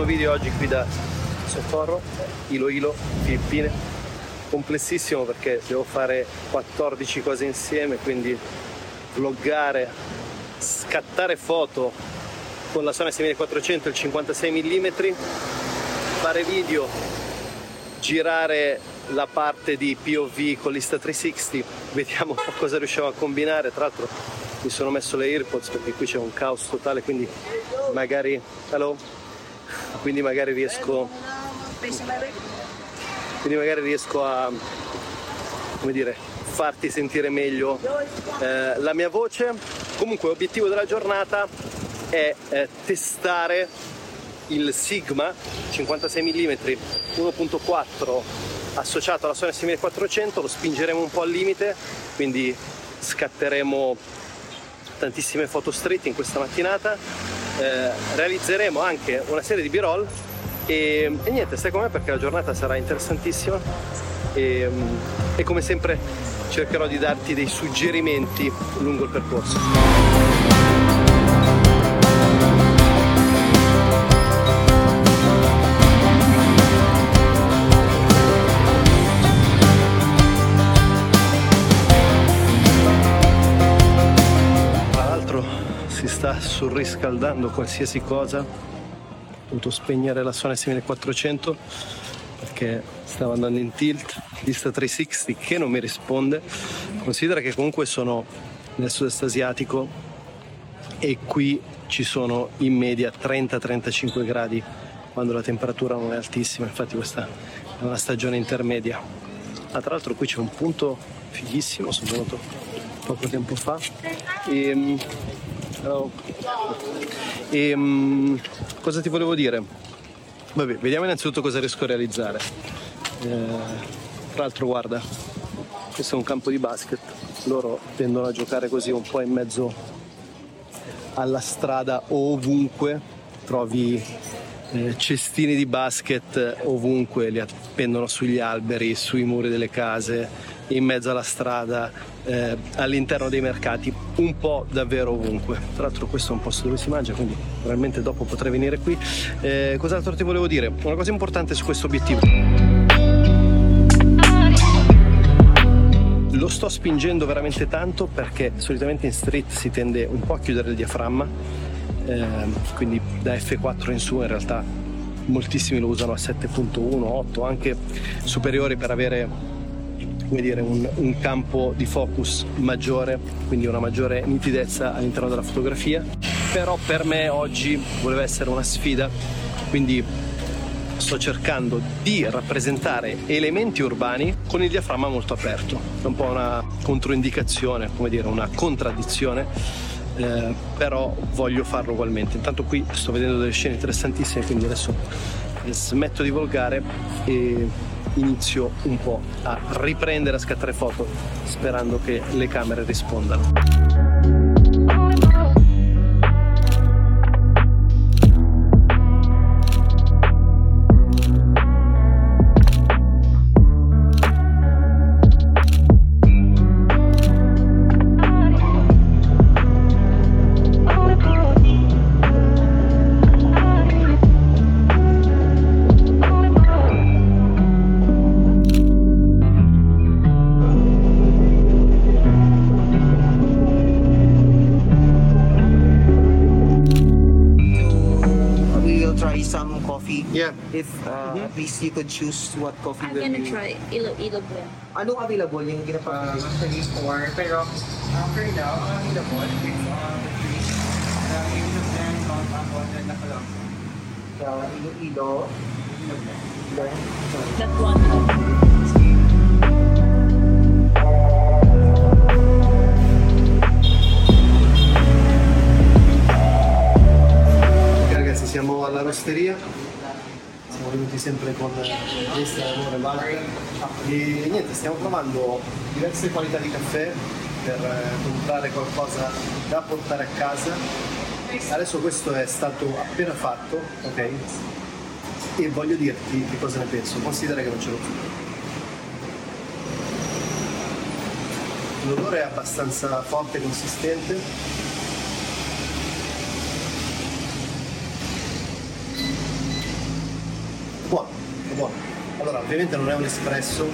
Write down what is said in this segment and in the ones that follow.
primo video oggi qui da Socorro, Ilo Ilo, Filippine. Complessissimo perché devo fare 14 cose insieme, quindi vloggare, scattare foto con la Sony 6400 il 56 mm, fare video, girare la parte di POV con l'Insta 360, vediamo cosa riusciamo a combinare. Tra l'altro mi sono messo le AirPods perché qui c'è un caos totale, quindi magari... Hello? Quindi magari riesco... Quindi magari riesco a... come dire, farti sentire meglio eh, la mia voce. Comunque l'obiettivo della giornata è eh, testare il Sigma 56 mm 1.4 associato alla Sony 6400, lo spingeremo un po' al limite, quindi scatteremo tantissime foto street in questa mattinata, eh, realizzeremo anche una serie di b-roll. E, e, niente, stai con me perché la giornata sarà interessantissima. E, e come sempre cercherò di darti dei suggerimenti lungo il percorso. Surriscaldando qualsiasi cosa. Ho dovuto spegnere la Sony 6400 perché stava andando in tilt. Vista 360 che non mi risponde. Considera che comunque sono nel sud-est asiatico e qui ci sono in media 30-35 gradi quando la temperatura non è altissima. Infatti questa è una stagione intermedia. Ah, tra l'altro qui c'è un punto fighissimo, sono venuto poco tempo fa. E, Oh. E, um, cosa ti volevo dire? Vabbè, vediamo innanzitutto cosa riesco a realizzare. Eh, tra l'altro, guarda, questo è un campo di basket. Loro tendono a giocare così un po' in mezzo alla strada ovunque. Trovi eh, cestini di basket ovunque, li appendono sugli alberi, sui muri delle case, in mezzo alla strada, eh, all'interno dei mercati, un po' davvero ovunque. Tra l'altro questo è un posto dove si mangia, quindi probabilmente dopo potrei venire qui. Eh, cos'altro ti volevo dire? Una cosa importante su questo obiettivo. Lo sto spingendo veramente tanto perché solitamente in street si tende un po' a chiudere il diaframma, eh, quindi da F4 in su in realtà moltissimi lo usano a 7.1, 8, anche superiori per avere come dire, un, un campo di focus maggiore, quindi una maggiore nitidezza all'interno della fotografia. Però per me oggi voleva essere una sfida, quindi sto cercando di rappresentare elementi urbani con il diaframma molto aperto. È un po' una controindicazione, come dire, una contraddizione, eh, però voglio farlo ugualmente. Intanto qui sto vedendo delle scene interessantissime, quindi adesso smetto di volgare e inizio un po' a riprendere a scattare foto sperando che le camere rispondano. Yeah. If uh, at least you could choose what coffee I'm will gonna you... try Ilo Ilo blend. Anong available yung Uh, ginapapili? actually four, pero uh, for now, ang available is uh, the three. Uh, yung the blend, Mount Apple, and the Kalong. Uh, Iloilo. Then, sorry. That one. Sempre con questa amore Walter e niente stiamo provando diverse qualità di caffè per eh, comprare qualcosa da portare a casa. Adesso questo è stato appena fatto, ok? E voglio dirti che cosa ne penso, considera che non ce l'ho zucchero. L'odore è abbastanza forte e consistente, ovviamente non è un espresso,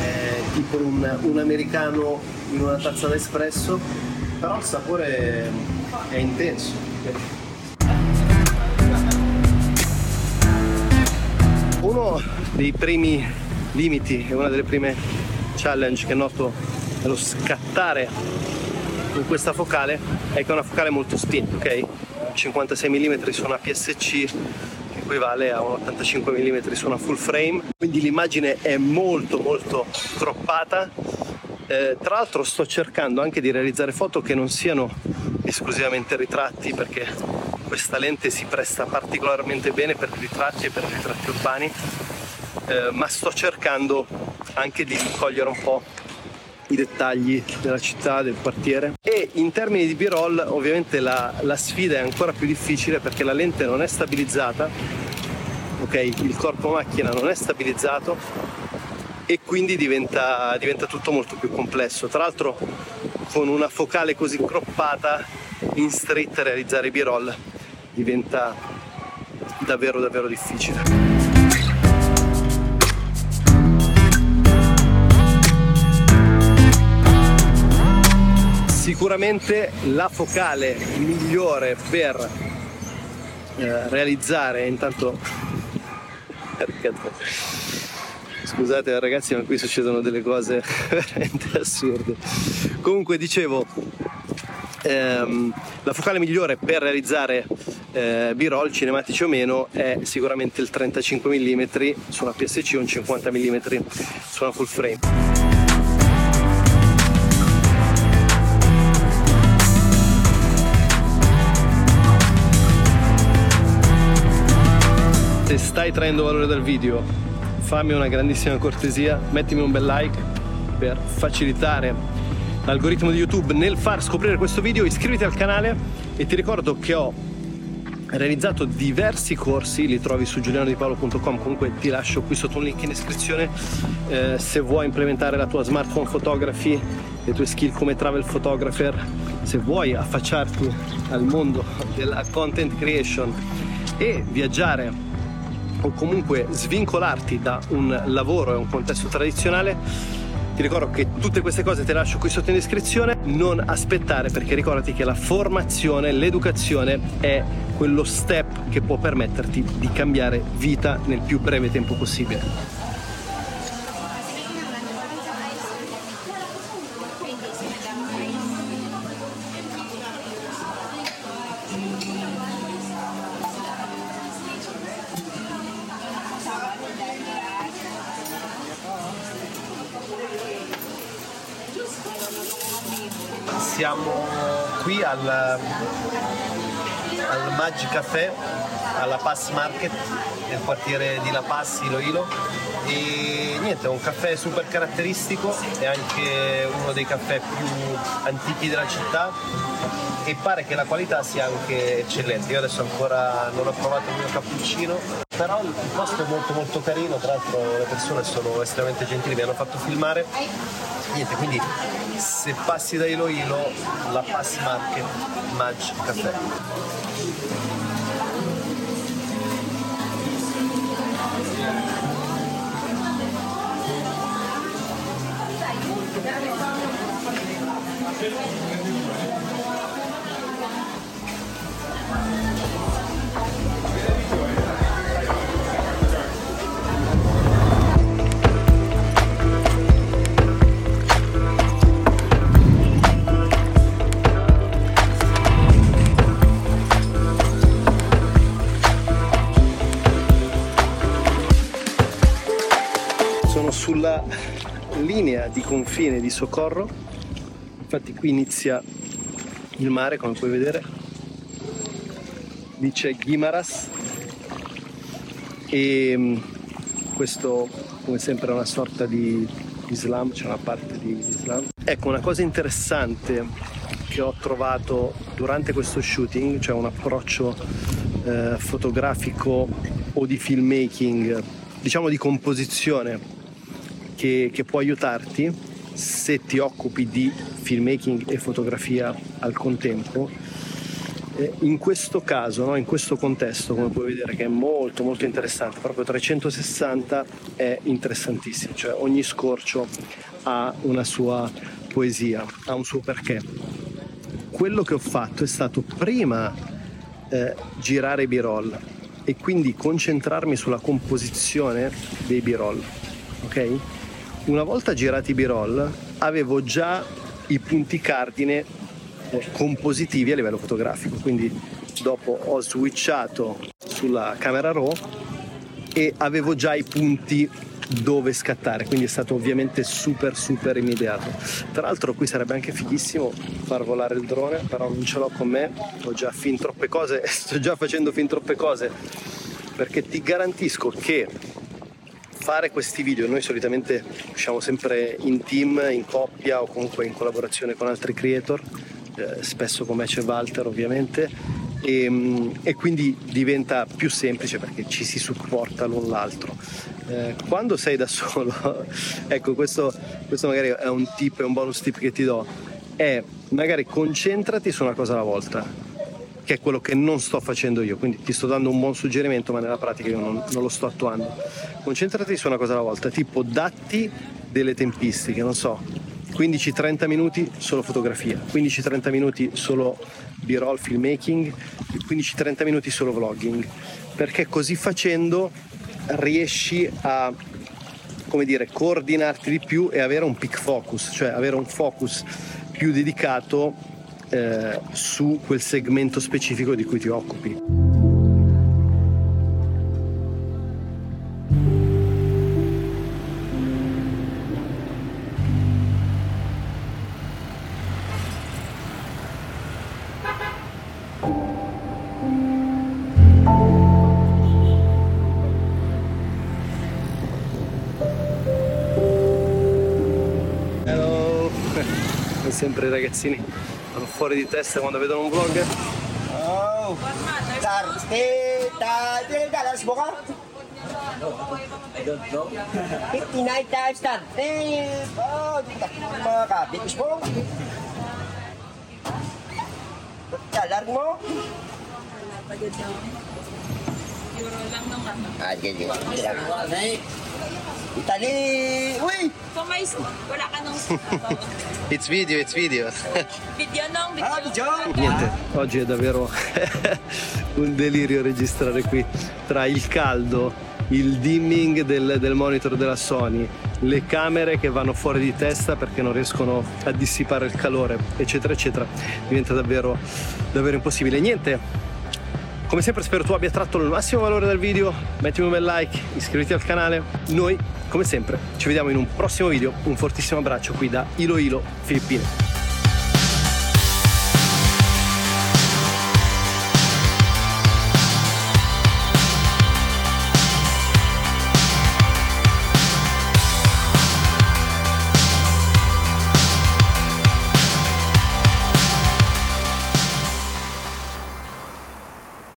è tipo un, un americano in una tazza d'espresso, però il sapore è intenso. Uno dei primi limiti e una delle prime challenge che noto nello scattare con questa focale è che è una focale molto spinta, ok? 56 mm su una PSC equivale a un 85 mm su una full frame, quindi l'immagine è molto molto croppata. Eh, tra l'altro sto cercando anche di realizzare foto che non siano esclusivamente ritratti perché questa lente si presta particolarmente bene per ritratti e per ritratti urbani, eh, ma sto cercando anche di cogliere un po' i dettagli della città, del quartiere. E in termini di b-roll ovviamente la, la sfida è ancora più difficile perché la lente non è stabilizzata, ok? Il corpo macchina non è stabilizzato e quindi diventa, diventa tutto molto più complesso. Tra l'altro con una focale così croppata in street realizzare i b-roll diventa davvero davvero difficile. Sicuramente la focale migliore per eh, realizzare intanto scusate ragazzi ma qui succedono delle cose veramente assurde. Comunque dicevo ehm, la focale migliore per realizzare eh, b-roll cinematici o meno è sicuramente il 35 mm su una PSC o un 50 mm su una full frame stai traendo valore dal video. Fammi una grandissima cortesia mettimi un bel like per facilitare l'algoritmo di youtube nel far scoprire questo video. Iscriviti al canale e ti ricordo che ho realizzato diversi corsi, li trovi su giulianodipalo.com, comunque ti lascio qui sotto un link in descrizione. Eh, se vuoi implementare la tua smartphone photography, le tue skill come travel photographer, se vuoi affacciarti al mondo della content creation e viaggiare o comunque svincolarti da un lavoro e un contesto tradizionale, ti ricordo che tutte queste cose te le lascio qui sotto in descrizione, non aspettare perché ricordati che la formazione, l'educazione è quello step che può permetterti di cambiare vita nel più breve tempo possibile. Siamo qui al, al Maggi Café, alla Pass Market, nel quartiere di La Paz, Iloilo. E niente, è un caffè super caratteristico, è anche uno dei caffè più antichi della città e pare che la qualità sia anche eccellente. Io adesso ancora non ho provato il mio cappuccino, però il posto è molto molto carino, tra l'altro le persone sono estremamente gentili, mi hanno fatto filmare. Niente, quindi se passi da Iloilo, la Pass Market Maggi Caffè. Sono linea di confine di soccorro, infatti qui inizia il mare come puoi vedere, dice Guimaras. E mm, questo come sempre è una sorta di Islam, c'è una parte di Islam. Ecco, una cosa interessante che ho trovato durante questo shooting, cioè un approccio eh, fotografico o di filmmaking, diciamo di composizione che, che può aiutarti se ti occupi di filmmaking e fotografia al contempo Eh, in questo caso, no, in questo contesto, come puoi vedere, che è molto molto interessante, proprio 360 è interessantissimo, cioè ogni scorcio ha una sua poesia, ha un suo perché. Quello che ho fatto è stato prima eh, girare i b-roll e quindi concentrarmi sulla composizione dei b-roll, ok? Una volta girati i b-roll avevo già i punti cardine compositivi a livello fotografico, quindi dopo ho switchato sulla camera RAW e avevo già i punti dove scattare, quindi è stato ovviamente super super immediato. Tra l'altro qui sarebbe anche fighissimo far volare il drone, però non ce l'ho con me, ho già fin troppe cose, sto già facendo fin troppe cose, perché ti garantisco che fare questi video, noi solitamente usciamo sempre in team, in coppia o comunque in collaborazione con altri creator, eh, spesso con me c'è Walter ovviamente, e, mm, e, quindi diventa più semplice perché ci si supporta l'un l'altro. Eh, quando sei da solo, ecco questo, questo magari è un tip, è un bonus tip che ti do, è magari concentrati su una cosa alla volta che è quello che non sto facendo io, quindi ti sto dando un buon suggerimento, ma nella pratica io non, non lo sto attuando. Concentrati su una cosa alla volta, tipo datti delle tempistiche, non so, 15-30 minuti solo fotografia, 15-30 minuti solo b-roll filmmaking, 15-30 minuti solo vlogging, perché così facendo riesci a come dire, coordinarti di più e avere un peak focus, cioè avere un focus più dedicato eh, su quel segmento specifico di cui ti occupi. Sempre ragazzini fuori di testa quando vedono un vlog. Oh! Tar, ta, ilang dollars mo ka? I don't know. 59 times that. Eh, oh, mga kabit mo. Dalar mo? Euro lang naman. Ah, sige, sige. Itali! Uy! So may, wala ka nung It's video, it's video. video nung Ah, video. video! Niente, oggi è davvero un delirio registrare qui tra il caldo, il dimming del, del monitor della Sony, le camere che vanno fuori di testa perché non riescono a dissipare il calore, eccetera, eccetera. Diventa davvero, davvero impossibile. Niente, come sempre spero tu abbia tratto il massimo valore dal video, mettimi un bel like, iscriviti al canale. Noi, come sempre, ci vediamo in un prossimo video. Un fortissimo abbraccio qui da Ilo Ilo, Filippine.